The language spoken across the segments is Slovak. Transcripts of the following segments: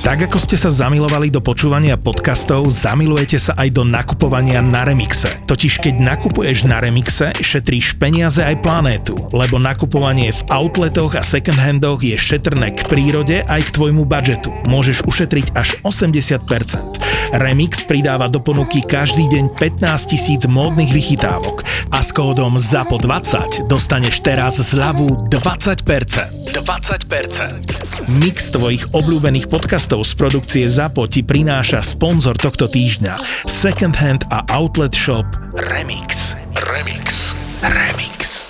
Tak ako ste sa zamilovali do počúvania podcastov, zamilujete sa aj do nakupovania na Remixe. Totiž keď nakupuješ na Remixe, šetríš peniaze aj planétu, lebo nakupovanie v outletoch a second handoch je šetrné k prírode aj k tvojmu budžetu. Môžeš ušetriť až 80%. Remix pridáva do ponuky každý deň 15 tisíc módnych vychytávok a s kódom ZAPO20 dostaneš teraz zľavu 20%. 20%. Mix tvojich obľúbených podcastov z produkcie ZAPO ti prináša sponzor tohto týždňa Second Hand a Outlet Shop Remix. Remix. Remix.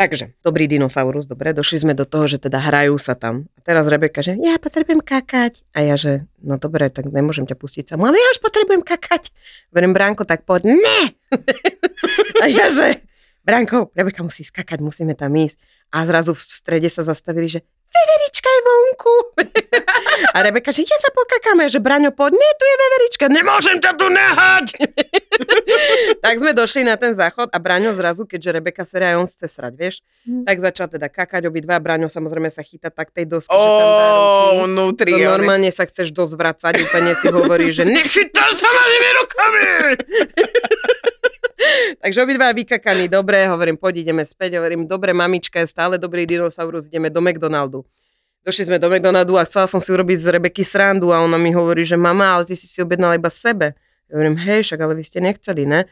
Takže, dobrý dinosaurus, dobre, došli sme do toho, že teda hrajú sa tam. A teraz Rebeka, že ja potrebujem kakať. A ja, že no dobre, tak nemôžem ťa pustiť sa. Ale ja už potrebujem kakať. Verím, Bránko, tak poď, ne! a ja, že Bránko, Rebeka musí skakať, musíme tam ísť. A zrazu v strede sa zastavili, že veverička je vonku. A Rebeka, že ja sa pokakáme, že Braňo, poď, nie, tu je veverička, nemôžem ťa tu nehať. tak sme došli na ten záchod a Braňo zrazu, keďže Rebeka seria on chce srať, vieš, mm. tak začal teda kakať obidva. Braňo samozrejme sa chytá tak tej dosky, oh, že tam dá ruky. Vnútri, to normálne sa chceš dozvracať, úplne si hovorí, že nechytá sa ma rukami. Takže obidva vykakaní, dobre, hovorím, poď ideme späť, hovorím, dobre, mamička je stále dobrý dinosaurus, ideme do McDonaldu. Došli sme do McDonaldu a chcela som si urobiť z Rebeky srandu a ona mi hovorí, že mama, ale ty si si objednala iba sebe. Ja hovorím, hej, však ale vy ste nechceli, ne?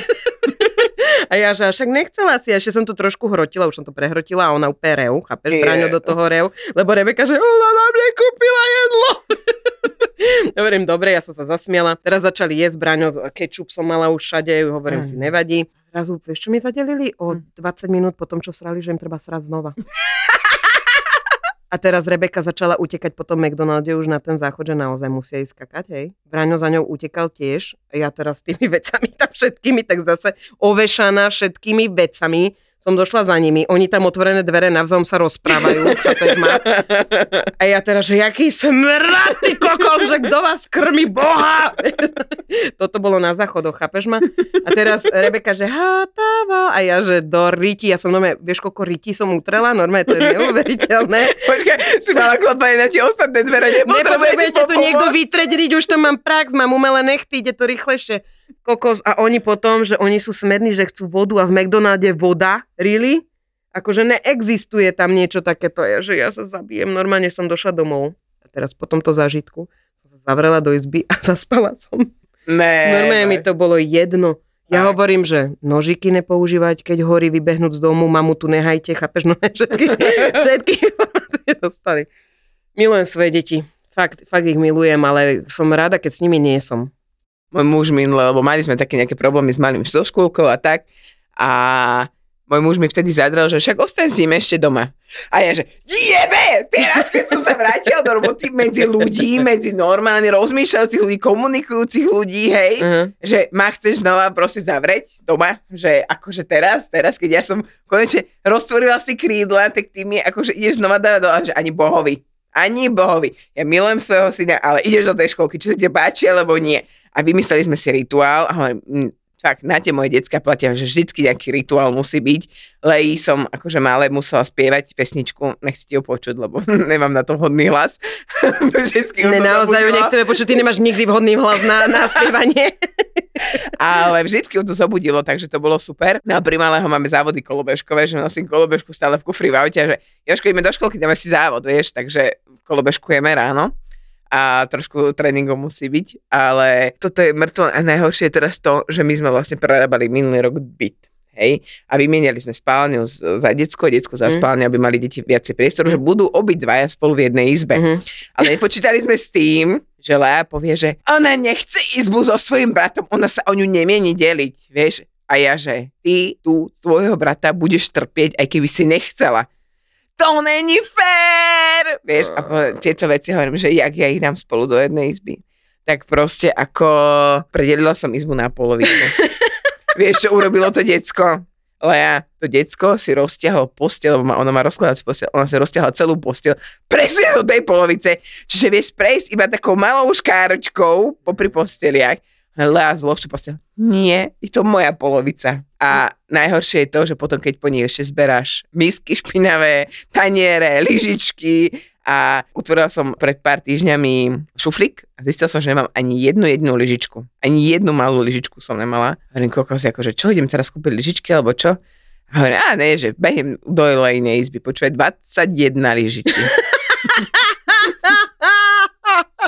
A ja, že však nechcela si, ešte som to trošku hrotila, už som to prehrotila a ona úplne reu, chápeš, Braňo do toho reu, lebo Rebeka, že ona nám nekúpila jedlo. hovorím, dobre, ja som sa zasmiala. Teraz začali jesť Braňo, kečup som mala už všade, hovorím mm. si, nevadí. Zrazu, vieš, čo mi zadelili? O 20 hm. minút po tom, čo srali, že im treba srať znova. A teraz Rebeka začala utekať po tom McDonalde už na ten záchod, že naozaj musia ísť skakať, hej. Braňo za ňou utekal tiež. Ja teraz s tými vecami tam všetkými, tak zase ovešaná všetkými vecami som došla za nimi, oni tam otvorené dvere navzájom sa rozprávajú, chápeš ma? A ja teraz, že jaký smrad, ty kokos, že kto vás krmi Boha? Toto bolo na záchodoch, chápeš ma? A teraz Rebeka, že hátáva, a ja, že do riti, ja som normálne, vieš, koľko riti som utrela, normálne, to je neuveriteľné. Počkaj, si mala klopať na tie ostatné dvere, nepotrebujete tu niekto vytreť riť, už tam mám prax, mám umelé nechty, ide to rýchlejšie kokos a oni potom, že oni sú smední, že chcú vodu a v McDonalde voda, really? Akože neexistuje tam niečo takéto, ja, že ja sa zabijem, normálne som došla domov a teraz po tomto zážitku som sa zavrela do izby a zaspala som. Ne, normálne ne. mi to bolo jedno. Ja Aj. hovorím, že nožiky nepoužívať, keď horí vybehnúť z domu, mamu tu nehajte, chápeš, no všetky, všetky dostali. Milujem svoje deti, fakt, fakt ich milujem, ale som rada, keď s nimi nie som môj muž minule, lebo mali sme také nejaké problémy s malým so škôlkou a tak. A môj muž mi vtedy zadrel, že však ostaň s ním ešte doma. A ja, že jebe, teraz keď som sa vrátil do roboty medzi ľudí, medzi normálne rozmýšľajúcich ľudí, komunikujúcich ľudí, hej, uh-huh. že ma chceš znova proste zavrieť doma, že akože teraz, teraz, keď ja som konečne roztvorila si krídla, tak ty mi akože ideš znova dávať do, že ani bohovi, ani bohovi. Ja milujem svojho syna, ale ideš do tej školky, či sa ti páči, alebo nie a vymysleli sme si rituál a hovorím, mm, fakt, na tie moje detská platia, že vždycky nejaký rituál musí byť. Lejí som akože malé musela spievať pesničku, nechcete ju počuť, lebo nemám na to vhodný hlas. ne, naozaj ju nechceme počuť, ty nemáš nikdy vhodný hlas na, na spievanie. Ale vždycky ju to zobudilo, takže to bolo super. No a pri malého máme závody kolobežkové, že nosím kolobežku stále v kufri v aute, že Jožko, ideme do školky, dáme si závod, vieš, takže kolobežkujeme ráno a trošku tréningov musí byť, ale toto je mŕtvo a najhoršie je teraz to, že my sme vlastne prerábali minulý rok byt. Hej, a vymieniali sme spálňu za detsko, detsko za mm. spálňu, aby mali deti viacej priestoru, mm. že budú obidvaja spolu v jednej izbe. Mm. Ale nepočítali sme s tým, že Lea povie, že ona nechce izbu so svojím bratom, ona sa o ňu nemieni deliť, vieš. A ja, že ty tu tvojho brata budeš trpieť, aj keby si nechcela to není fér! Vieš, a po, tieto veci hovorím, že jak ja ich dám spolu do jednej izby. Tak proste ako predelila som izbu na polovicu. Vieš, čo urobilo to decko? Lea, to decko si rozťahol postel, lebo ona má rozkladať postel, ona si rozťahla celú postel presne do tej polovice, čiže vieš prejsť iba takou malou škáročkou popri posteliach. Lea zložtu postel. Nie, je to moja polovica. A najhoršie je to, že potom, keď po nej ešte zberáš misky špinavé, taniere, lyžičky, a utvorila som pred pár týždňami šuflík a zistil som, že nemám ani jednu jedinú lyžičku. Ani jednu malú lyžičku som nemala. Hovorím, kokos, akože čo, idem teraz kúpiť lyžičky alebo čo? A hovorím, a ne, že behem do inej izby, počuje 21 lyžičky.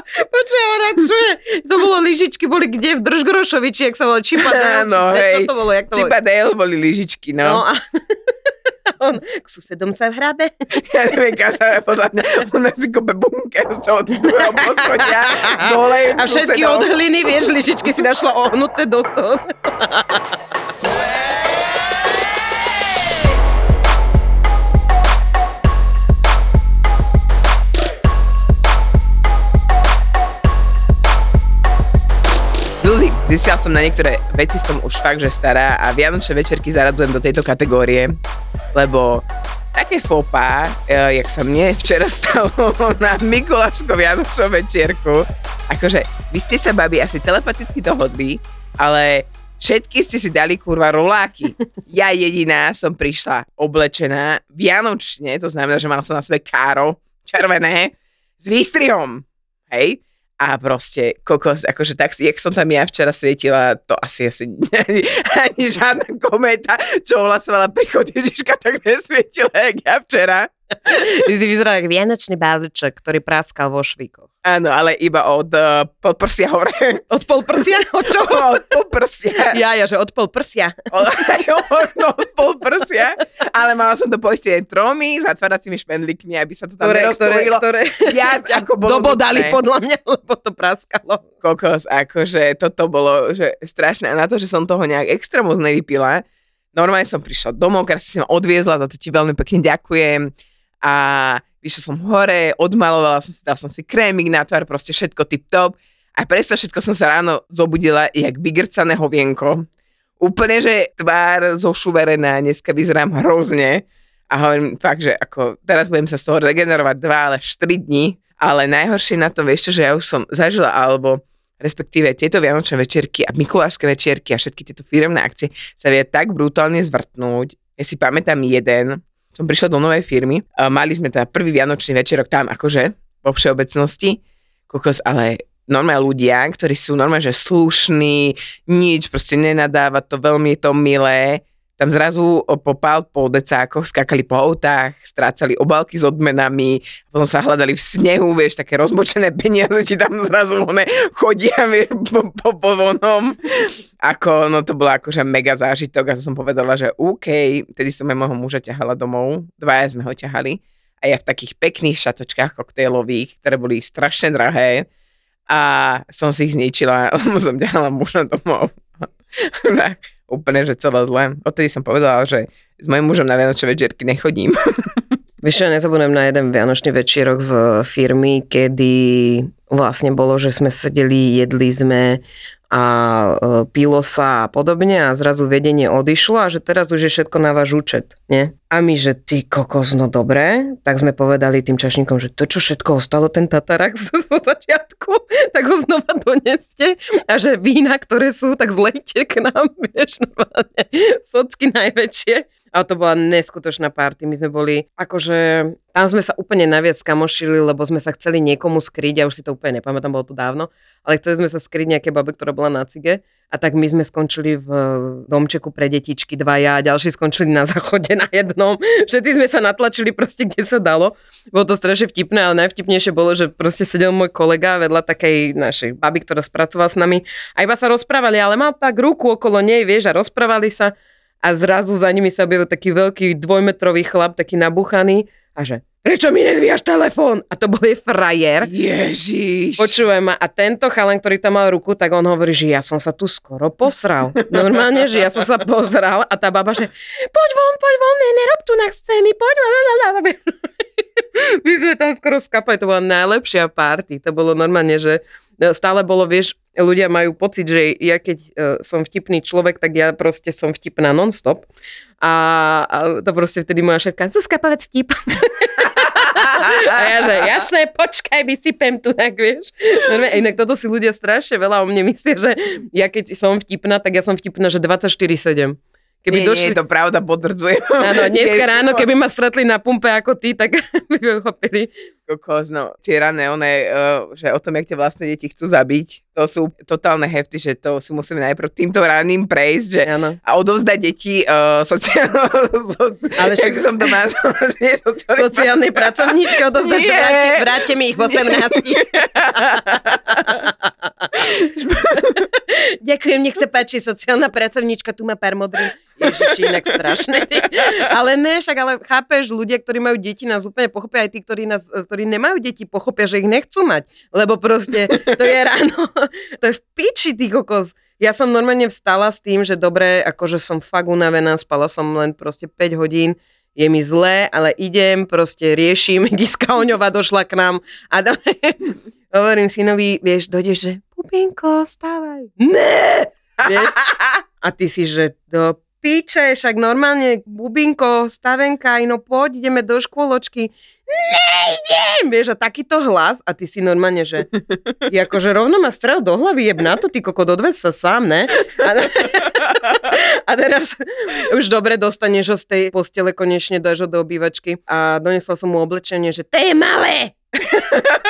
Počuj, ona čuje, to bolo lyžičky, boli kde v Držgorošoviči, jak sa volá Čipadel, Áno, či, hej. čo to bolo, jak to bolo? Čipadel boli lyžičky, No no. a on k susedom sa hrabe. Ja neviem, Kazara, podľa mňa, ona si kope bunker z toho druhého poschodia dole. A všetky susedov. od hliny, vieš, lyžičky si našla ohnuté do toho. Zistila som na niektoré veci som už fakt, že stará a Vianočné večerky zaradzujem do tejto kategórie, lebo také fopa, e, jak sa mne včera stalo na Mikulášsko Vianočnú večierku, akože vy ste sa, babi, asi telepaticky dohodli, ale všetky ste si dali kurva roláky. Ja jediná som prišla oblečená vianočne, to znamená, že mala som na sebe káro červené s výstrihom. Hej? A proste kokos, akože tak, jak som tam ja včera svietila, to asi asi ani, ani žiadna kométa, čo hlasovala príchod Ježiška, tak nesvietila, jak ja včera. Ty si vyzeral jak vianočný báliček, ktorý práskal vo švíkoch. Áno, ale iba od uh, podprsia hore. Od pol prsia? Od čoho? od podprsia. Ja, ja, že od pol prsia. Od, možno od podprsia. Ale mala som to poistené tromi zatváracími špendlíkmi, aby sa to tam Ktoré, ktoré, nerozpojilo. ktoré Viac ako bolo dobodali nutné. podľa mňa, lebo to praskalo. kokos, akože toto bolo že strašné. A na to, že som toho nejak extra moc nevypila, normálne som prišla domov, krásne si ma odviezla, za to ti veľmi pekne ďakujem. A vyšla som hore, odmalovala som si, dal som si krémik na tvár, proste všetko tip-top. A presne všetko som sa ráno zobudila, jak vygrcané hovienko. Úplne, že tvár zošuverená, dneska vyzerám hrozne. A hovorím fakt, že ako, teraz budem sa z toho regenerovať dva, ale 4 dní. Ale najhoršie na to, vieš čo, že ja už som zažila, alebo respektíve tieto vianočné večierky a mikulášske večierky a všetky tieto firemné akcie sa vie tak brutálne zvrtnúť. Ja si pamätám jeden, som prišla do novej firmy, a mali sme teda prvý vianočný večerok tam akože vo všeobecnosti, kokos, ale normálne ľudia, ktorí sú normálne, že slušní, nič, proste nenadáva to, veľmi je to milé, tam zrazu po pál po decákoch skakali po autách, strácali obálky s odmenami, potom sa hľadali v snehu, vieš, také rozmočené peniaze, ti tam zrazu one chodia, vieš, po, po, po vonom. Ako, no to bolo akože mega zážitok a som povedala, že OK, tedy som aj môjho muža ťahala domov, dvaja sme ho ťahali a ja v takých pekných šatočkách koktejlových, ktoré boli strašne drahé a som si ich zničila, lebo som ťahala muža domov. úplne, že celé zle. Odtedy som povedala, že s mojim mužom na Vianočné večierky nechodím. Vieš, ja nezabudnem na jeden vianočný večierok z firmy, kedy vlastne bolo, že sme sedeli, jedli sme a e, pilo sa a podobne a zrazu vedenie odišlo a že teraz už je všetko na váš účet, nie? A my, že ty kokos, no dobre, tak sme povedali tým čašníkom, že to, čo všetko ostalo, ten Tatarak zo zo začiatku, tak ho znova doneste a že vína, ktoré sú, tak zlejte k nám, vieš, normálne, socky najväčšie. A to bola neskutočná party. My sme boli, akože, tam sme sa úplne naviac kamošili, lebo sme sa chceli niekomu skryť, ja už si to úplne nepamätám, bolo to dávno, ale chceli sme sa skryť nejaké babe, ktorá bola na cige. A tak my sme skončili v domčeku pre detičky dvaja a ďalší skončili na záchode na jednom. Všetci sme sa natlačili proste, kde sa dalo. Bolo to strašne vtipné, ale najvtipnejšie bolo, že proste sedel môj kolega vedľa takej našej baby, ktorá spracovala s nami a iba sa rozprávali, ale mal tak ruku okolo nej, vieš, a rozprávali sa a zrazu za nimi sa objavil taký veľký dvojmetrový chlap, taký nabuchaný A že, prečo mi nedvíjaš telefón? A to bol jej frajer. Ježiš. Počúvaj ma, a tento chalan, ktorý tam mal ruku, tak on hovorí, že ja som sa tu skoro posral. Normálne, že ja som sa pozral a tá baba, že poď von, poď von, ne, nerob tu na scény, poď von. My sme tam skoro skapali, to bola najlepšia party. To bolo normálne, že stále bolo, vieš, ľudia majú pocit, že ja keď uh, som vtipný človek, tak ja proste som vtipná non-stop. A, a to proste vtedy moja šéfka, Zuzka, povedz vtip. a ja, že jasné, počkaj, vysypem tu, tak vieš. Inak toto si ľudia strašne veľa o mne myslia, že ja keď som vtipná, tak ja som vtipná, že 24-7. Keby nie, došli... nie, to pravda, potvrdzujem. Áno, dneska ráno, keby ma stretli na pumpe ako ty, tak by ho chopili. Kokos, no, tie rané, one, uh, že o tom, jak tie vlastné deti chcú zabiť, to sú totálne hefty, že to si musíme najprv týmto raným prejsť, že, ano. a odovzdať deti uh, sociálne, so, ale však som to nazval, že sociálnej, sociálnej pracovníčke odovzdať, že vráte, vráte mi ich v 18. Ďakujem, nech sa páči, sociálna pracovníčka, tu má pár modrých. Ježiši, inak strašné. ale ne, však ale chápeš, ľudia, ktorí majú deti, nás úplne pochopia, aj tí, ktorí, nás, ktorí nemajú deti, pochopia, že ich nechcú mať. Lebo proste to je ráno, to je v piči, ty kokos. Ja som normálne vstala s tým, že dobre, akože som fakt unavená, spala som len proste 5 hodín, je mi zlé, ale idem, proste riešim, Giska Oňová došla k nám a dobre, hovorím synovi, vieš, dojdeš, že pupinko, stávaj. Ne! Vieš? A ty si, že do píče, však normálne bubinko, stavenka, no poď, ideme do škôločky. Nejdem! Vieš, a takýto hlas, a ty si normálne, že akože rovno ma strel do hlavy, jeb na to, ty koko, dodves sa sám, ne? A, a teraz už dobre dostaneš ho z tej postele, konečne dáš ho do obývačky a donesla som mu oblečenie, že to je malé!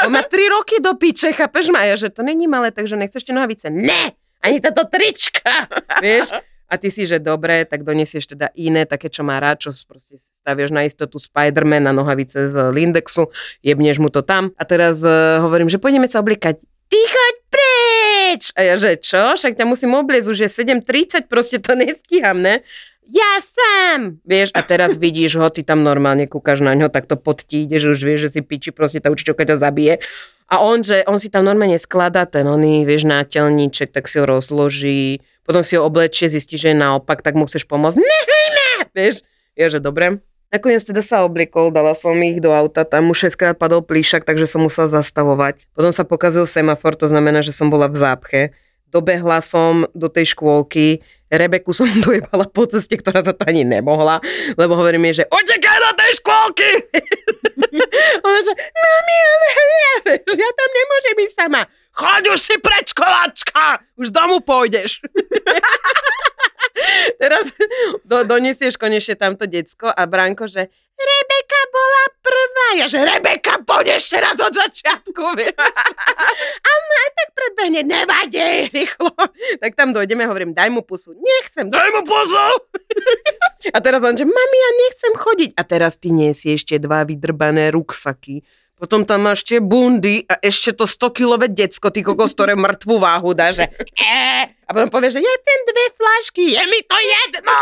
On má tri roky do piče, chápeš Maja, že to není malé, takže nechceš tie nohavice. Ne! Ani táto trička! Vieš? A ty si, že dobre, tak donesieš teda iné, také, čo má rád, čo proste staviaš na istotu Spider-Man na nohavice z Lindexu, jebneš mu to tam. A teraz uh, hovorím, že pôjdeme sa oblikať. Ty choď preč! A ja, že čo? Však ťa musím obliecť, už je 7.30, proste to nestíham, ne? Ja sám! Vieš, a teraz vidíš ho, ty tam normálne kúkaš na ňo, tak to pod ti ideš, už vieš, že si piči, proste tá učiteľka ťa zabije. A on, že on si tam normálne skladá ten oný, vieš, nátelníček, tak si ho rozloží, potom si ho oblečie, zistí, že je naopak, tak mu chceš pomôcť. Nehajme! Vieš, je, že dobre. Nakoniec teda sa obliekol, dala som ich do auta, tam mu 6 krát padol plíšak, takže som musel zastavovať. Potom sa pokazil semafor, to znamená, že som bola v zápche. Dobehla som do tej škôlky, Rebeku som dojebala po ceste, ktorá to ani nemohla, lebo hovorím jej, že utekaj do tej škôlky! Ona že, mami, ale ja, ja tam nemôžem ísť sama. Choď už si preč! Už domu pôjdeš. Teraz do, donesieš konečne tamto decko a Branko, že Rebeka bola prvá. Ja, že Rebeka, poď ešte raz od začiatku. a aj tak predbehne, nevadí, rýchlo. Tak tam dojdeme, hovorím, daj mu pusu. Nechcem, daj mu pusu. a teraz on, že mami, ja nechcem chodiť. A teraz ty nesieš ešte dva vydrbané ruksaky potom tam máš tie bundy a ešte to 100-kilové decko, ty kokos, ktoré mŕtvú váhu dá, že e, a potom povie, že je ten dve flašky, je mi to jedno,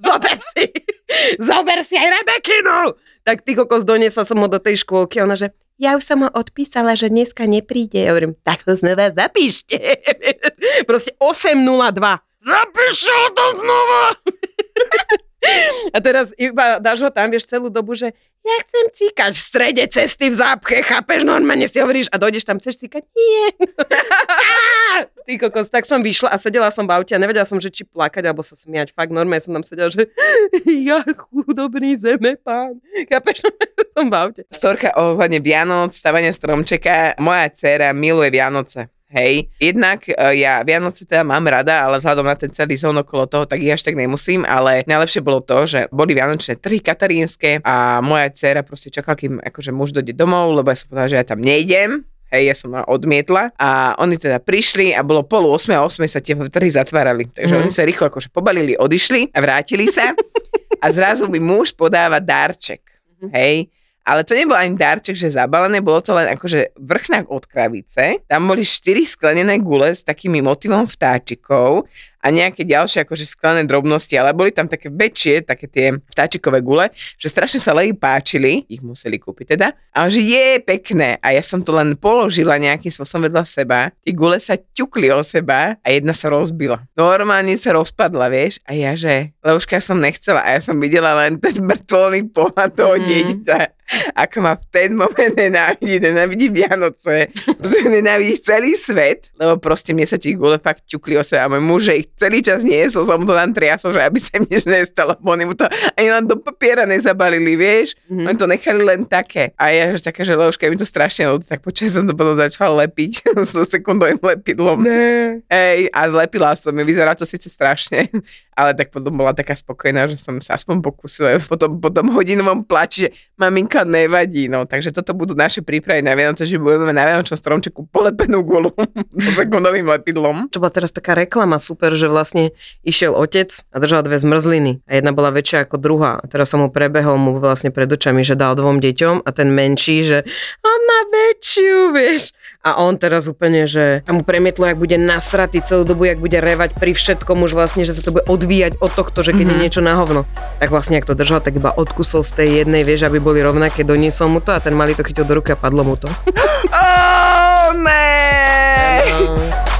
zober si, zober si aj Rebekinu. Tak ty kokos doniesla som ho do tej škôlky a ona, že ja už som ho odpísala, že dneska nepríde. Ja hovorím, tak ho znova zapíšte. Proste 8.02. Zapíšte ho to znova. A teraz iba dáš ho tam, vieš, celú dobu, že ja chcem cíkať v strede cesty v zápche, chápeš, normálne si hovoríš a dojdeš tam, chceš cíkať? Nie. Ty kokos, tak som vyšla a sedela som v aute a nevedela som, že či plakať alebo sa smiať. Fakt normálne som tam sedela, že ja chudobný zeme pán. Chápeš, som v aute. Storka ohľadne Vianoc, stavania stromčeka. Moja dcera miluje Vianoce. Hej, jednak uh, ja Vianoce teda mám rada, ale vzhľadom na ten celý zón okolo toho, tak ich až tak nemusím, ale najlepšie bolo to, že boli Vianočné trhy katarínske a moja dcera proste čakala, kým akože muž dojde domov, lebo ja som povedala, že ja tam nejdem, hej, ja som odmietla. A oni teda prišli a bolo pol 8 a 8 sa tie trhy zatvárali, takže mm. oni sa rýchlo akože pobalili, odišli a vrátili sa. A zrazu mi muž podáva darček, mm. hej, ale to nebol ani darček, že zabalené, bolo to len akože vrchnák od kravice. Tam boli štyri sklenené gule s takými motivom vtáčikov a nejaké ďalšie akože sklené drobnosti, ale boli tam také väčšie, také tie vtáčikové gule, že strašne sa Leji páčili, ich museli kúpiť teda, a že je pekné. A ja som to len položila nejakým spôsobom vedľa seba, tie gule sa ťukli o seba a jedna sa rozbila. Normálne sa rozpadla, vieš, a ja že, Leuška, ja som nechcela. A ja som videla len ten mŕtvolný pohľad toho mm. dieťa ako ma v ten moment nenávidí, nenávidí Vianoce, proste nenávidí celý svet, lebo proste mne sa ti gule fakt ťukli o seba. A môj muž ich celý čas niesol, som to tam triasol, že aby sa mi nič nestalo, oni mu to ani len do papiera nezabalili, vieš, mm-hmm. oni to nechali len také. A ja že taká, že Leoška, mi to strašne ľúto, tak počas som to potom začala lepiť s sekundovým lepidlom. Ne. Ej, a zlepila som ju, vyzerá to síce strašne, ale tak potom bola taká spokojná, že som sa aspoň pokúsila. Potom, potom hodinovom plači, že maminka nevadí, no. Takže toto budú naše prípravy na Vianoce, že budeme na Vianočnom stromčeku polepenú gulu s sekundovým lepidlom. Čo bola teraz taká reklama super, že vlastne išiel otec a držal dve zmrzliny a jedna bola väčšia ako druhá. A teraz sa mu prebehol mu vlastne pred očami, že dal dvom deťom a ten menší, že on má väčšiu, vieš. A on teraz úplne, že tam mu premietlo, jak bude nasratý celú dobu, jak bude revať pri všetkom už vlastne, že sa to bude odvíjať od tohto, že keď mm-hmm. je mhm. niečo na hovno. Tak vlastne, ak to držal, tak iba odkusol z tej jednej, vieš, aby boli rovnaké, doniesol mu to a ten malý to chytil do ruky a padlo mu to. oh, ne!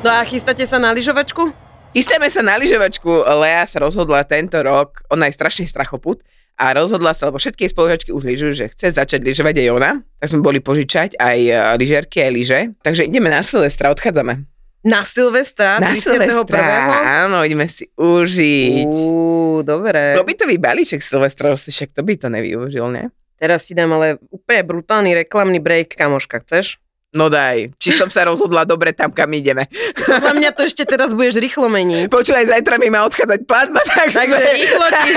No a chystáte sa na lyžovačku? Chystáme sa na lyžovačku. Lea sa rozhodla tento rok, ona je strašný strachoput, a rozhodla sa, lebo všetky spolužiačky už lyžujú, že chce začať lyžovať aj ona, tak sme boli požičať aj e, lyžerky, aj lyže. Takže ideme na Silvestra, odchádzame. Na Silvestra? Na Silvestra, áno, ideme si užiť. Uú, dobre. Pobytový balíček Silvestra, však to by to nevyužil, ne? Teraz si dám ale úplne brutálny reklamný break, kamoška, chceš? No daj, či som sa rozhodla dobre tam, kam ideme. Podľa mňa to ešte teraz budeš rýchlo meniť. Počúvaj, zajtra mi má odchádzať platba, takže... takže rýchlo ti,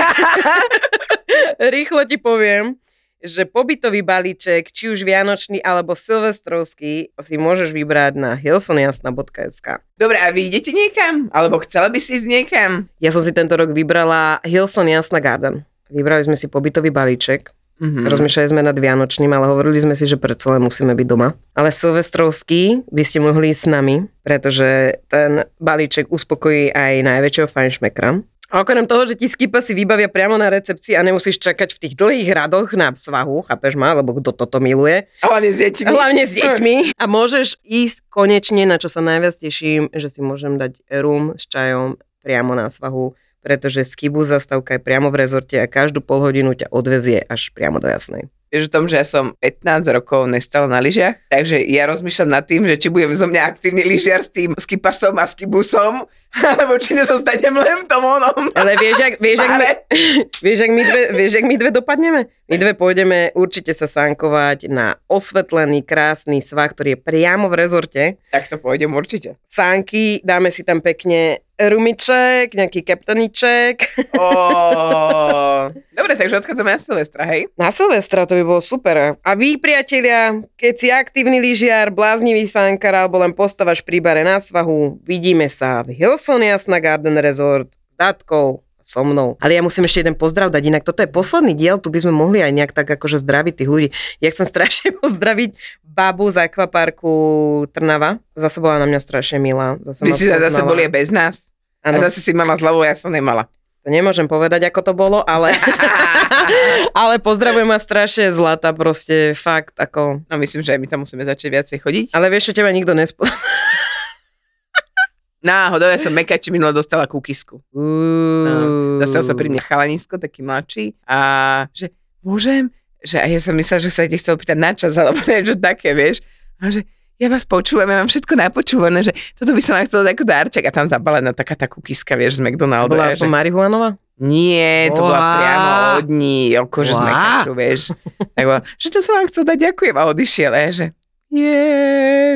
rýchlo ti poviem, že pobytový balíček, či už vianočný alebo silvestrovský, si môžeš vybrať na hilsonjasna.sk. Dobre, a vy idete niekam? Alebo chcela by si ísť niekam? Ja som si tento rok vybrala Hilson Jasna Garden. Vybrali sme si pobytový balíček Mm-hmm. Rozmýšľali sme nad Vianočným, ale hovorili sme si, že predsa len musíme byť doma. Ale Silvestrovský by ste mohli ísť s nami, pretože ten balíček uspokojí aj najväčšieho fajnšmekra. A okrem toho, že ti skipa si vybavia priamo na recepcii a nemusíš čakať v tých dlhých radoch na svahu, chápeš ma, lebo kto toto miluje. A hlavne s deťmi. Hlavne s deťmi. A môžeš ísť konečne, na čo sa najviac teším, že si môžem dať rum s čajom priamo na svahu pretože Skibu zastavka je priamo v rezorte a každú pol hodinu ťa odvezie až priamo do jasnej. Vieš o tom, že ja som 15 rokov nestala na lyžiach, takže ja rozmýšľam nad tým, že či budem zo mňa aktívny lyžiar s tým skipasom a skibusom, alebo či nezostanem len tom onom. Ale vieš, jak, vieš, jak, my, vieš, jak, my dve, vieš, jak my dve dopadneme? My dve pôjdeme určite sa sánkovať na osvetlený, krásny svah, ktorý je priamo v rezorte. Tak to pôjdem určite. Sánky, dáme si tam pekne rumiček, nejaký kaptaniček. Oh. Dobre, takže odchádzame na Silvestra, hej? Na Silvestra to by bolo super. A vy, priatelia, keď si aktívny lyžiar, bláznivý sánkar alebo len postavaš pri bare na svahu, vidíme sa v Hilson Jasna Garden Resort s Datkou, so mnou. Ale ja musím ešte jeden pozdrav dať, inak toto je posledný diel, tu by sme mohli aj nejak tak akože zdraviť tých ľudí. Ja chcem strašne pozdraviť babu z akvaparku Trnava. Zase bola na mňa strašne milá. Zase Vy si zase boli bez nás. Ano. A zase si mala zľavou, ja som nemala. To nemôžem povedať, ako to bolo, ale, ale pozdravujem ma strašne zlata, proste fakt ako... No myslím, že aj my tam musíme začať viacej chodiť. Ale vieš, čo teba nikto nespo... Náhodou, ja som Mekači minule dostala kúkisku. Uh. Dostal sa pri mne chalanisko, taký mladší. A že môžem? Že, a ja som myslela, že sa ti chcel pýtať na čas, alebo niečo také, vieš. A že ja vás počúvam, ja mám všetko napočúvané, že toto by som vám chcela ako darček. A tam zabalená taká tá kukiska, vieš, z McDonaldu. Bola aspoň že... marihuanova? Nie, to bola priamo od ní, akože z Mekaču, vieš. Tak bola, že to som vám chcel dať, ďakujem. A odišiel, a že je,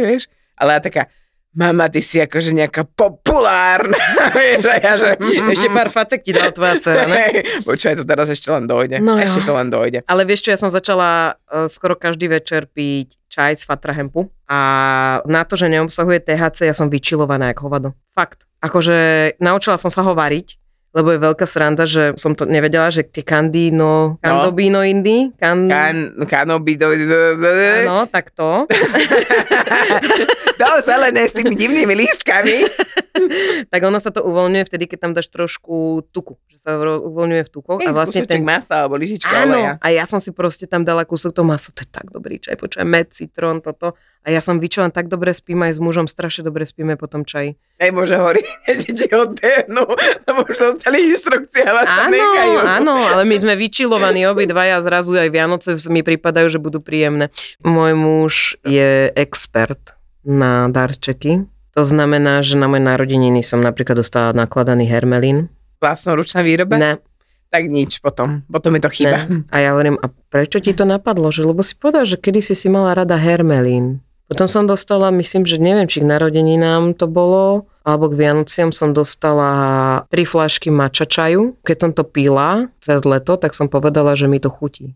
vieš. Ale taká, mama, ty si akože nejaká populárna. Vieš, a ja, že... Ešte pár facek ti dal tvoja dcera, ne? Počúvaj, to teraz ešte len dojde. No ešte to len dojde. Ale vieš čo, ja som začala uh, skoro každý večer piť čaj z Fatrahempu a na to, že neobsahuje THC, ja som vyčilovaná jak hovado. Fakt. Akože naučila som sa ho variť lebo je veľká sranda, že som to nevedela, že tie kandíno, kandobinoidy, kan... Kan, kanobido... Áno, tak to. to zelené s tými divnými lístkami. tak ono sa to uvoľňuje vtedy, keď tam dáš trošku tuku. Že sa uvoľňuje v tukoch. a vlastne ten... masa alebo lyžička Áno, oleja. a ja som si proste tam dala kúsok toho masa. To je tak dobrý čaj. Počujem, med, citrón, toto. A ja som vyčula, tak dobre spím aj s mužom, strašne dobre spíme po tom čaji. Hej, môže horí, deti odbehnú, lebo už dostali inštrukcie, ale sa Áno, nekajú. áno, ale my sme vyčilovaní obidvaja, zrazu aj Vianoce mi pripadajú, že budú príjemné. Môj muž je expert na darčeky. To znamená, že na moje narodeniny som napríklad dostala nakladaný hermelín. Vlastnoručná výroba? Ne, Tak nič potom, potom mi to chýba. ne. A ja hovorím, a prečo ti to napadlo? Že, lebo si povedal, že kedy si si mala rada hermelín. Potom som dostala, myslím, že neviem, či k narodeninám to bolo, alebo k Vianociam som dostala tri fľašky mača čaju. Keď som to pila cez leto, tak som povedala, že mi to chutí.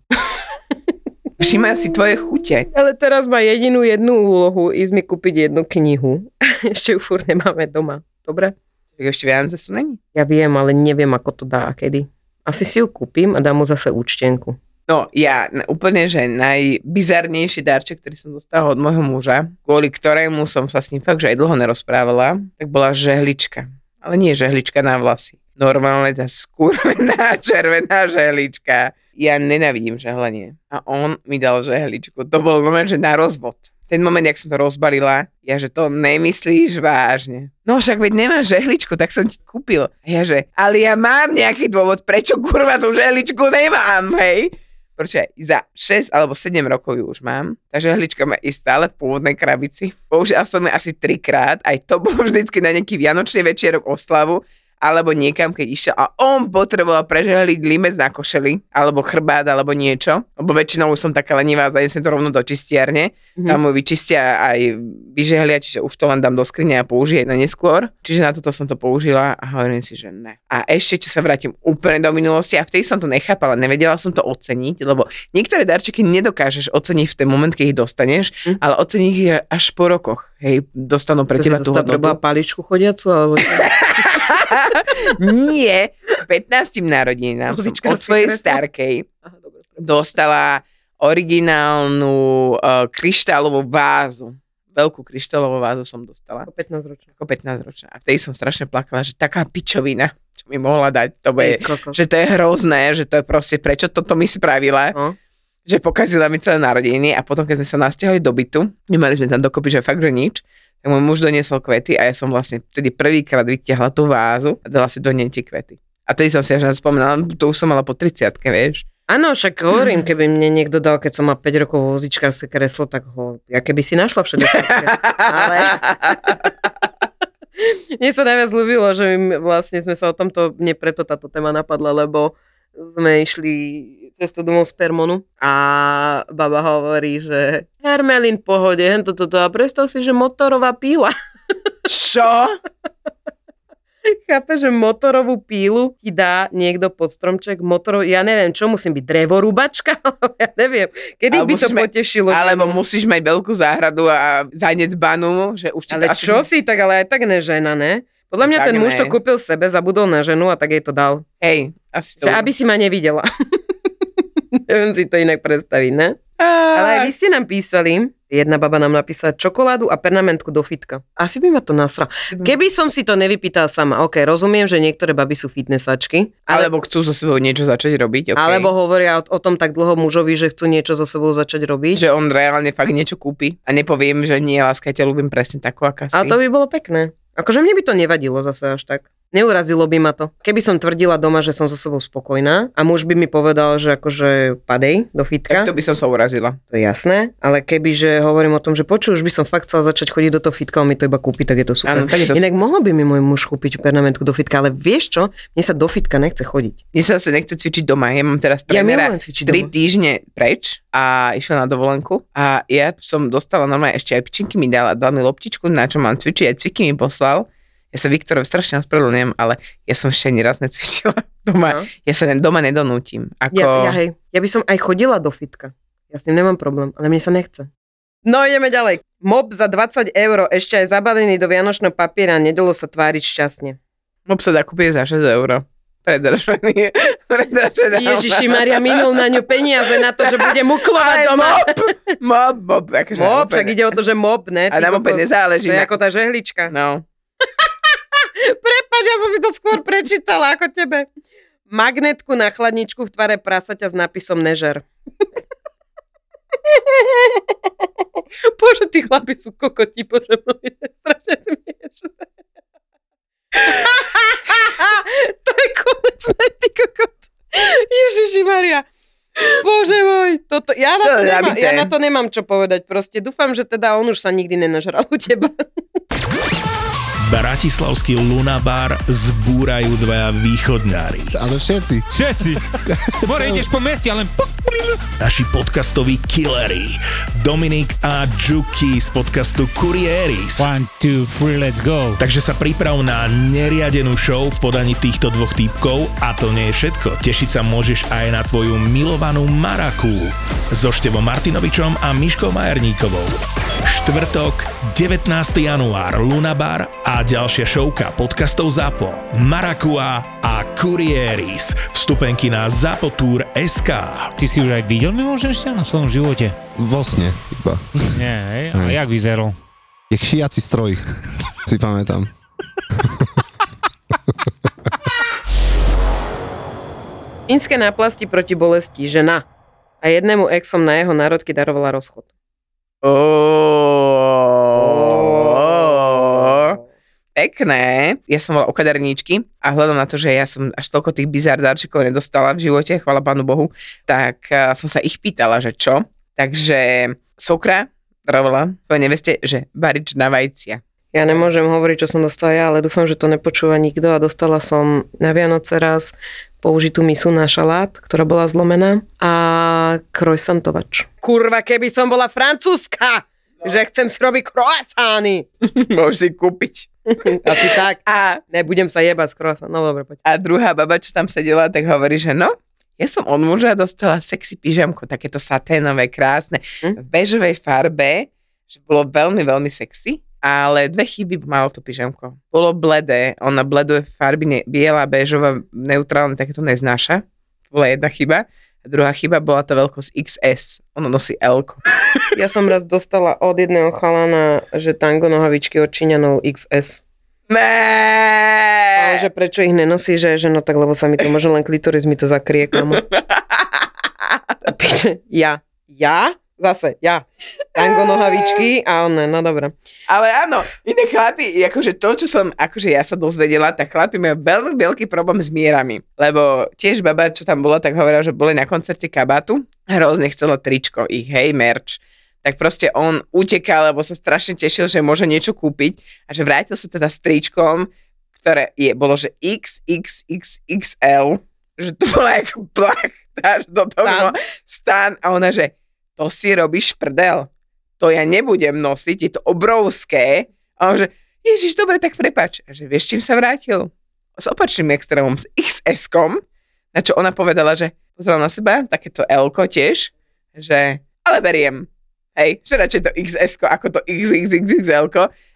Všímaj si tvoje chute. Ale teraz má jedinú jednu úlohu, ísť mi kúpiť jednu knihu. Ešte ju furt nemáme doma. Dobre? Ešte Vianoce sú není. Ja viem, ale neviem, ako to dá a kedy. Asi si ju kúpim a dám mu zase účtenku. No ja úplne, že najbizarnejší darček, ktorý som dostala od môjho muža, kvôli ktorému som sa s ním fakt, že aj dlho nerozprávala, tak bola žehlička. Ale nie žehlička na vlasy. Normálne tá skurvená červená žehlička. Ja nenavidím žehlenie. A on mi dal žehličku. To bol moment, že na rozvod. Ten moment, jak som to rozbalila, ja, že to nemyslíš vážne. No však veď nemáš žehličku, tak som ti kúpil. A ja, že, ale ja mám nejaký dôvod, prečo kurva tú žehličku nemám, hej? Počkaj, za 6 alebo 7 rokov ju už mám. Tá žehlička má i stále v pôvodnej krabici. Použila som ju asi trikrát, aj to bolo vždycky na nejaký vianočný večierok oslavu, alebo niekam, keď išiel a on potreboval prežehliť limec na košeli, alebo chrbát, alebo niečo, lebo väčšinou už som taká lenivá, zajesem to rovno do čistiarne, Mhm. tam mu vyčistia aj vyžehlia, čiže už to len dám do skrine a použijem na neskôr. Čiže na toto som to použila a hovorím si, že ne. A ešte, čo sa vrátim úplne do minulosti, a vtedy som to nechápala, nevedela som to oceniť, lebo niektoré darčeky nedokážeš oceniť v ten moment, keď ich dostaneš, Hm. ale oceniť ich až po rokoch. Hej, dostanú pre To teba tú hodnotu. paličku chodiacu? Alebo... Nie, k 15 narodinám som od svojej kreslo? starkej Aha, dobre. dostala originálnu uh, kryštálovú vázu. Veľkú kryštálovú vázu som dostala Ako 15 ročná. ako 15 ročná. A vtedy som strašne plakala, že taká pičovina, čo mi mohla dať, to bude, že to je hrozné, že to je proste, prečo toto mi spravila, No. Že pokazila mi celé narodeniny a potom, keď sme sa nasťahli do bytu, nemali sme tam dokopy, že fakt, že nič, tak môj muž doniesol kvety a ja som vlastne vtedy prvýkrát vytiahla tú vázu a dala si do nej tie kvety. A tedy som si až spomínala, to už som mala po 30 vieš. Áno, však hovorím, keby mne niekto dal, keď som mal 5 rokov vozičkárske kreslo, tak ho, ja keby si našla všade. Ale mne sa najviac ľúbilo, že my vlastne sme sa o tomto, mne preto táto téma napadla, lebo sme išli cestu domov z Permonu a baba hovorí, že Hermelín v pohode, hen toto, a predstav si, že motorová píla. Čo? Chápe, že motorovú pílu ti dá niekto pod stromček, motorov, ja neviem, čo musím byť, drevorúbačka? ja neviem, kedy Ale by to mať- potešilo. Alebo ženu? musíš mať veľkú záhradu a zanedbanú, že už ti Ale to asi... čo si, tak ale aj tak nežena, ne? Podľa mňa Tak ten muž ne. to kúpil sebe, zabudol na ženu a tak jej to dal. Hej, asi to... Že aby si ma nevidela. Neviem si to inak predstaviť, ne? Ale aj vy ste nám písali, jedna baba nám napísala čokoládu a pernamentku do fitka. Asi by ma to nasral. Keby som si to nevypýtal sama, ok, rozumiem, že niektoré baby sú fitnessačky, ale, Alebo chcú so sebou niečo začať robiť, okay. alebo hovoria o, o tom tak dlho mužovi, že chcú niečo so sebou začať robiť. že on reálne fakt niečo kúpi a nepoviem, že nie, láska, ja ťa ľúbim presne takú, aká si. Ale to by bolo pekné. Akože mne by to nevadilo zase až tak. Neurazilo by ma to. Keby som tvrdila doma, že som so sebou spokojná a muž by mi povedal, že akože padej do fitka, tak to by som sa urazila. to je jasné, ale keby, že hovorím o tom, že počuj, už by som fakt chcela začať chodiť do toho fitka, on mi to iba kúpi, tak je to super. Áno, tak je to Inak mohol by mi môj muž kúpiť pernamentku do fitka, ale vieš čo? Mne sa do fitka nechce chodiť. Mne sa zase nechce cvičiť doma. Ja mám teraz Ja trénera cvičiť 3 doma. týždne preč a išla na dovolenku a ja som dostala normálne ešte aj pičinky mi dala, dal mi loptičku, na čo mám cvičiť, aj cviky mi poslal. Ja sa Viktorovi strašne ospravedlňujem, ale ja som ešte ani raz necvičila No. doma. Ja sa doma nedonútim. Ako... Ja, ja, hej, ja by som aj chodila do fitka. Ja s ním nemám problém, ale mne sa nechce. No ideme ďalej. Mob za 20 eur, ešte aj zabalený do vianočného papiera, nedalo sa tváriť šťastne. Mob sa dá kúpiť za 6 eur. Predržaný. Predržaná. Ježiši Maria, minul na ňu peniaze na to, že bude muklovať Ale doma. mob, mob, mob. Akože Mob, však ide o to, že mob, ne? A na mobe nezáleží. To je ako tá žehlička. No. Prepač, ja som si to skôr prečítala ako tebe. Magnetku na chladničku v tvare prasaťa s nápisom Nežer. Bože, tí chlapi sú kokoti, bože môj, strašne smiešné. to je konec, ne, ty kokot. Ježiši Maria. Bože môj, toto, ja, na To to, nemám, ja na to nemám čo povedať. Proste dúfam, že teda on už sa nikdy nenažral u teba. Bratislavský Lunabar zbúrajú dvaja východňári. Ale všetci. Všetci. More ideš po meste, ale Naši podcastoví killery. Dominik a Juki z podcastu Kurieris. one, two, three, let's go. Takže sa priprav na neriadenú show v podaní týchto dvoch týpkov a to nie je všetko. Tešiť sa môžeš aj na tvoju milovanú Maraku so Števom Martinovičom a Miškou Majerníkovou. Štvrtok, 19. január, Lunabar a ďalšia šovka podcastov ZAPO, Marakua a Kurieris. Vstupenky na ZAPOTOUR.sk. Ty si už aj videl mimoženšťa na svojom živote? Vo sne iba. Nie, hej? A jak vyzeral? Je šiaci stroj, si pamätám. Inské náplasti proti bolesti žena. A jednému exom na jeho národky darovala rozchod. Pekné. Ja som bola u kaderníčky a hľadom na to, že ja som až toľko tých bizár darčekov nedostala v živote, chvala pánu Bohu, tak eh, som sa ich pýtala, že čo. Takže sokra darovala svojej neveste, že barič na vajcia. Ja nemôžem hovoriť, čo som dostala ja, ale dúfam, že to nepočúva nikto a dostala som na Vianoce raz použitú misu na šalát, ktorá bola zlomená a krojsantovač. Kurva, keby som bola francúzska, že chcem si robiť croissány. Môžeš si kúpiť. Asi tak. A Nebudem sa jebať s croissant. No dobre, poď. A druhá baba, čo tam sedela, tak hovorí, že no, ja som od muža dostala sexy pyžamko, takéto saténové, krásne, Hm? v bežovej farbe, že bolo veľmi, veľmi sexy, ale dve chyby malo to pyžamko. Bolo bledé, ona bleduje farby, ne, biela, bežová, neutrálne, takéto neznáša. Bola jedna chyba. A druhá chyba bola to veľkosť XS. Ono nosí L. Ja som raz dostala od jedného chalana, že tango nohavičky od Číňanov XS. Ne! A že prečo ich nenosí, že, že no tak, lebo sa mi to možno len klitoris mi to zakrie, kamo. Piče, ja. Ja? Zase, ja. Tango nohavičky a on no dobre. Ale áno, iné chlapi, akože to, čo som, akože ja sa dozvedela, tak chlapi majú veľmi veľký problém s mierami. Lebo tiež baba, čo tam bola, tak hovorila, že boli na koncerte kabatu, hrozne chcela tričko ich, hej, merch. Tak proste on utekal, lebo sa strašne tešil, že môže niečo kúpiť a že vrátil sa teda s tričkom, ktoré je, bolo, že XXXXL, že to bola ako plachta, že do toho Stan. stan. a ona, že to si robíš prdel to ja nebudem nosiť, je to obrovské. A on že, ježiš, dobre, tak prepač. A že vieš, čím sa vrátil? S opačným extrémom, s XS-kom, na čo ona povedala, že pozrela na seba, takéto l tiež, že ale beriem. Hej, že radšej to XS ako to XXXXL,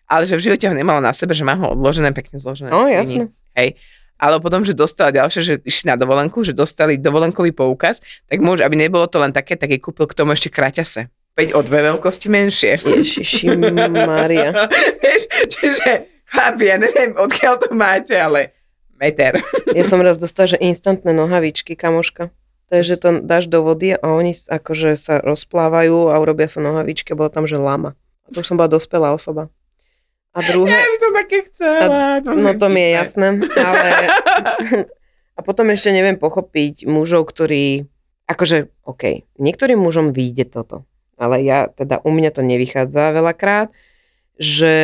ale že v živote ho nemala na sebe, že má ho odložené, pekne zložené. No, jasne. Hej. Ale potom, že dostala ďalšie, že išli na dovolenku, že dostali dovolenkový poukaz, tak môže, aby nebolo to len také, tak jej kúpil k tomu ešte kraťase. 5 o dve veľkosti menšie. Ježiši Maria. Vieš, čiže chlapi, ja neviem, odkiaľ to máte, ale meter. Ja som raz dostala, že instantné nohavičky, kamoška. To je, že to dáš do vody a oni akože sa rozplávajú a urobia sa nohavičky bolo tam, že lama. A to už som bola dospelá osoba. A druhé, Ja by som také chcela. no to mi je jasné, ale a potom ešte neviem pochopiť mužov, ktorí, akože, OK, niektorým mužom vyjde toto, ale ja, teda u mňa to nevychádza veľakrát, že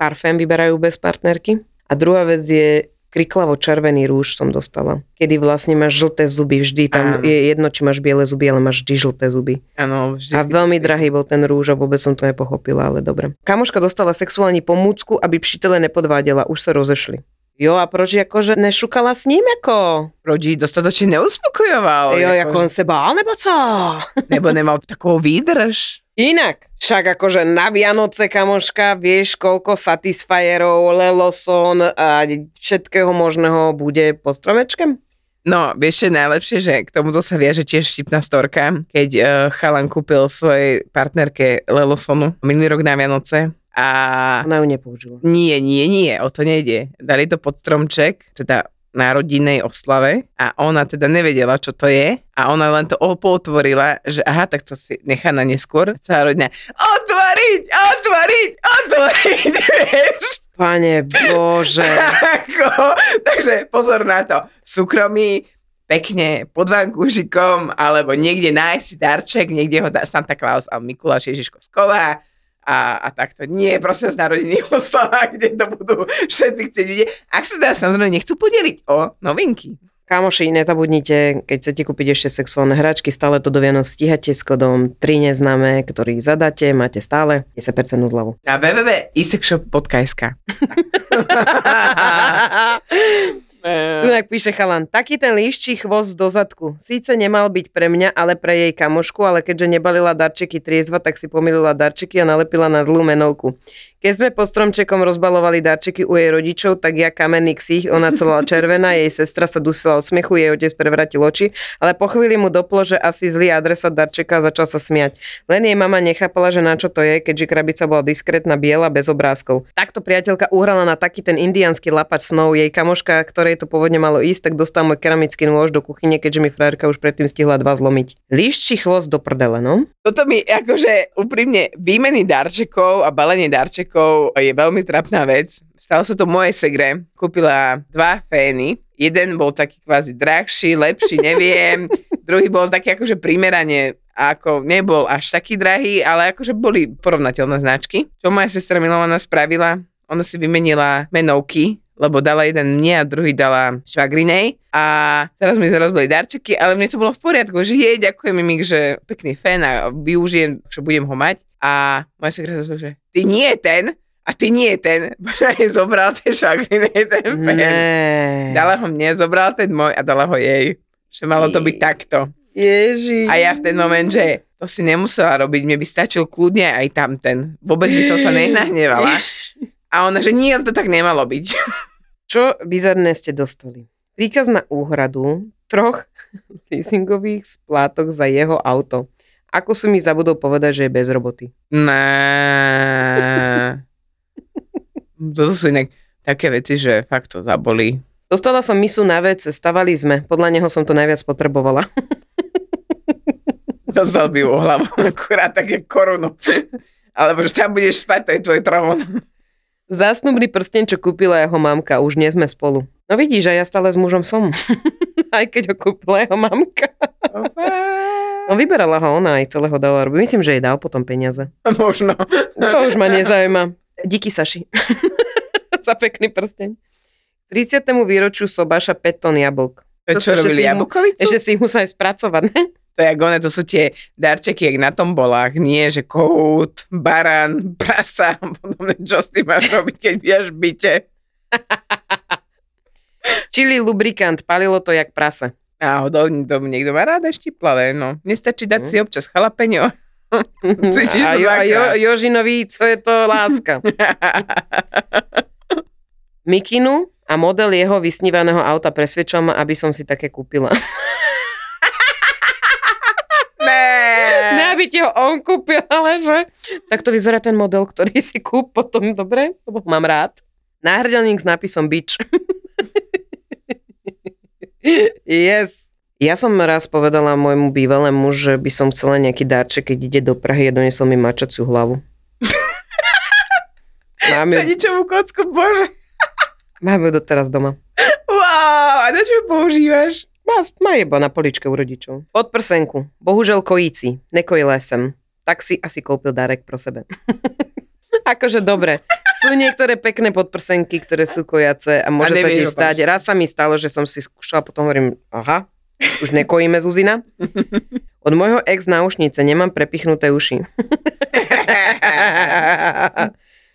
parfém vyberajú bez partnerky. A druhá vec je kriklavo červený rúž som dostala. Kedy vlastne máš žlté zuby, vždy tam Áno. je jedno, či máš biele zuby, ale máš vždy žlté zuby. Áno, vždy. A veľmi drahý bol ten rúž a vôbec som to nepochopila, ale dobre. Kamoška dostala sexuálnu pomôcku, aby pšitele nepodvádzala, už sa rozešli. Jo, a proč akože nešukala s ním ako? Proč ji dostatočne neuspokojoval? Jo, Jako- ako on se bál, nebo co? Nebo nemal takovou výdrž. Inak, však akože na Vianoce, kamoška, vieš, koľko Satisfyerov, Leloson a všetkého možného bude po stromečkem? No, vieš, je najlepšie, že k tomu sa viaže tiež vtipná storka, keď uh, chalan kúpil svojej partnerke Lelosonu minulý rok na Vianoce a Ona ju nepoužila. nie, nie, nie, o to nejde. Dali to pod stromček, teda na rodinnej oslave a ona teda nevedela, čo to je a ona len to opotvorila, že aha, tak to si nechá na neskôr. Celá rodina, otvoriť, otvoriť, otvoriť, vieš. Pane Bože. Ako, takže pozor na to. Súkromí pekne pod vankúšikom alebo niekde nájsť si darček, niekde ho dá Santa Claus a Mikuláš Ježiško sková a, a takto. Nie, prosím vás, na rodinných oslavách, kde to budú všetci chcieť vidieť. Ak sa dá, samozrejme, nechcú podeliť o novinky. Kamoši, nezabudnite, keď chcete kúpiť ešte sexuálne hračky, stále to do Vianoc stíhate s kodom 3 neznáme, ktorý zadáte, máte stále 10% údľavu. Na www.isexshop.sk Tu tak píše chalan, taký ten líščí chvost do zadku. Síce nemal byť pre mňa, ale pre jej kamošku, ale keďže nebalila darčeky triezva, tak si pomýlila darčeky a nalepila na zlú menovku. Keď sme pod stromčekom rozbalovali darčeky u jej rodičov, tak ja kamenný ksích, ona celá červená, jej sestra sa dusila od smiechu, jej otec prevratil oči, ale po chvíli mu doplo, že asi zlý adresa darčeka a začal sa smiať. Len jej mama nechápala, že na čo to je, keďže krabica bola diskrétna, biela, bez obrázkov. Takto priateľka uhrala na taký ten indiánsky lapač snov. Jej kamoška, ktorej to pôvodne malo ísť, tak dostal môj keramický nôž do kuchyne, keďže mi frajerka už predtým stihla dva zlomiť. Líšči chvost do prdele, no? Toto mi akože úprimne výmeny darčekov a balenie darčekov je veľmi trapná vec. Stalo sa to mojej segre. Kúpila dva fény. Jeden bol taký kvázi drahší, lepší, neviem. Druhý bol taký akože primerane ako nebol až taký drahý, ale akože boli porovnateľné značky. Čo moja sestra milovaná spravila? Ona si vymenila menovky, lebo dala jeden mne a druhý dala švagrinej. A teraz mi rozbili darčeky, ale mne to bolo v poriadku, že jej, ďakujem mi, že pekný fén a využijem, že budem ho mať. A moja sekretária že ty nie je ten, a ty nie je ten. Zobral tie švagrinej, ten fén. Ne. Dala ho mne, zobral ten môj a dala ho jej. Že malo to byť takto. Ježi. A ja v ten moment, že to si nemusela robiť, mne by stačil kľudne aj tamten. Vôbec by som sa nenahnevala. A ona, že nie, to tak nemalo byť. Čo bizarné ste dostali? Príkaz na úhradu troch leasingových splátok za jeho auto. Ako si mi zabudol povedať, že je bez roboty? Ne. To sú inak také veci, že fakt to zabolí. Dostala som misu na vec, stavali sme. Podľa neho som to najviac potrebovala. Dostal by ju hlavu, akurát také korunu. Alebo že tam budeš spať, to je tvoj trón. Zásnubný prsten, čo kúpila jeho mamka, už nie sme spolu. No vidíš, že ja stále s mužom som. aj keď ho kúpila jeho mamka. No vyberala ho ona aj celého dala robiť. Myslím, že jej dal potom peniaze. Možno. To už ma nezaujíma. Díky Saši. Za pekný prsteň. 30. výročiu sobáša 5 tón jablk. To, To čo ešte robili jablkovicu? Ešte si ich musel aj spracovať, ne? To je one, to sú tie darčeky, jak na tombolách. Nie, že koút, baran, prasa, podobne, čo s tým máš robiť, keď vieš v byte. Čili lubrikant, palilo to jak prase. Náhodou, to niekto má rád štiplavé, no. Nestačí dať si občas chalapeňo. Cítiš a, jo, a jo. Jožinovi, co je to láska? Mikinu a model jeho vysnívaného auta presvedčal ma, aby som si také kúpila. aby ti ho on kúpil, ale že... Tak to vyzerá ten model, ktorý si kúp potom, dobre? Lebo mám rád. Náhrdelník s nápisom bitch. yes. Ja som raz povedala môjmu bývalému, že by som chcela nejaký darček, keď ide do Prahy a donesol mi mačaciu hlavu. Mám ju, ničomu kocku, bože. mám ju doteraz doma. Wow, a na čo ju používaš? Má, má iba na poličke u rodičov. Pod prsenku. Bohužel kojíci. Nekojila sem. Tak si asi kúpil dárek pro sebe. akože dobre. Sú niektoré pekné podprsenky, ktoré sú kojace a môže A sa ti stať. Raz sa mi stalo, že som si skúšala, potom hovorím, aha, už nekojíme Zuzina. Od môjho ex náušnice nemám prepichnuté uši.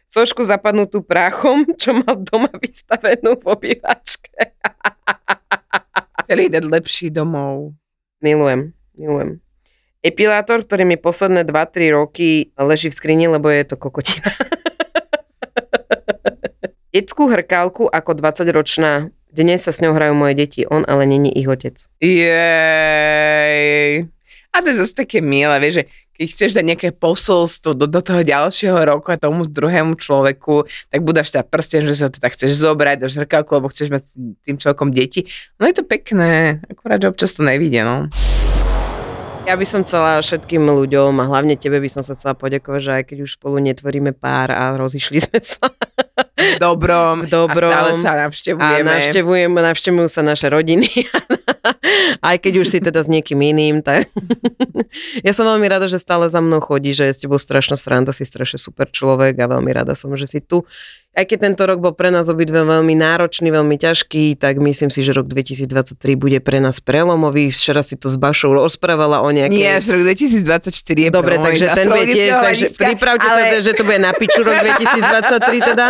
sošku zapadnutú práchom, čo mal doma vystavenú v obývačke. Chceli dať lepší domov. Milujem, milujem. Epilátor, ktorý mi posledné 2-3 roky leží v skrini, lebo je to kokotina. Detskú hrkálku ako 20-ročná. Dnes sa s ňou hrajú moje deti, on ale není ich otec. Jej. A to je zase také milé, vieš, že keď chceš dať nejaké posolstvo do, do toho ďalšieho roku a tomu druhému človeku, tak budáš tá prsten, že sa tak chceš zobrať do žrkalku, lebo chceš mať tým človekom deti. No je to pekné, akurát, že občas to nevidie, no. Ja by som chcela všetkým ľuďom a hlavne tebe by som sa chcela poďakovať, že aj keď už spolu netvoríme pár a rozišli sme sa. V dobrom, V dobrom. a stále sa A navštevujeme. navštevujeme, navštevujú sa naše rodiny. Aj keď už si teda s niekým iným, tak ja som veľmi rada, že stále za mnou chodí, že je s tebou strašná sranda, si strašne super človek a veľmi rada som, že si tu. Aj keď tento rok bol pre nás obidve veľmi náročný, veľmi ťažký, tak myslím si, že rok 2023 bude pre nás prelomový. Včera si to s Bašou rozprávala o nejakej... Nie, až rok 2024 je Dobre, takže ten bude tiež, takže pripravte ale... sa, že to bude na piču rok 2023 teda.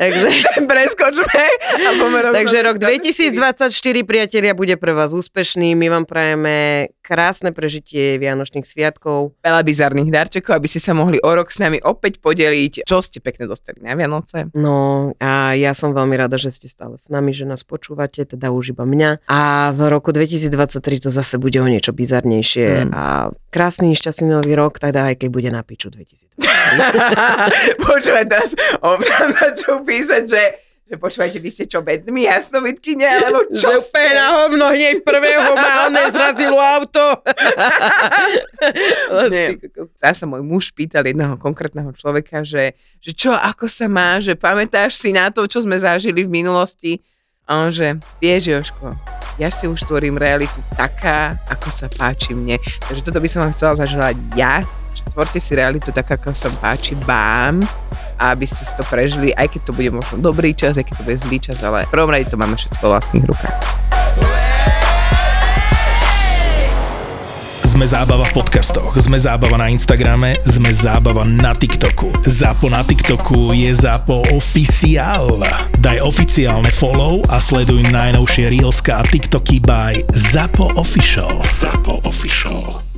Takže, Preskočme a takže rok 2024. 2024, priatelia, bude pre vás úspešný. My vám prajeme krásne prežitie Vianočných sviatkov. Veľa bizarných darčekov, aby ste sa mohli o rok s nami opäť podeliť, čo ste pekne dostali na Vianoce. No a ja som veľmi rada, že ste stále s nami, že nás počúvate, teda už iba mňa. A v roku 2023 to zase bude o niečo bizarnejšie Mm. a krásny, šťastný nový rok, teda aj keď bude na piču 2023. Počúvaj, teraz občas začal písať, že že počúvajte, vy ste čo, bedmi, jasnovidkyne, alebo čo Že úplne na hovno hneď prvého ma zrazilo auto. Nie. Ja sa môj muž pýtal jedného konkrétneho človeka, že, že čo, ako sa má, že pamätáš si na to, čo sme zažili v minulosti? A on že, vieš Joško, ja si už tvorím realitu taká, ako sa páči mne. Takže toto by som vám chcela zaželať ja, že tvorte si realitu tak, ako sa páči vám a aby ste si to prežili, aj keď to bude možno dobrý čas, aj keď to bude zlý čas, ale v prvom rade to máme všetko vo vlastných rukách. Sme zábava v podcastoch, sme zábava na Instagrame, sme zábava na TikToku. Zápo na TikToku je Zápo oficiál. Daj oficiálne follow a sleduj najnovšie Reelska a TikToky by Zápo Official. Zápo Official.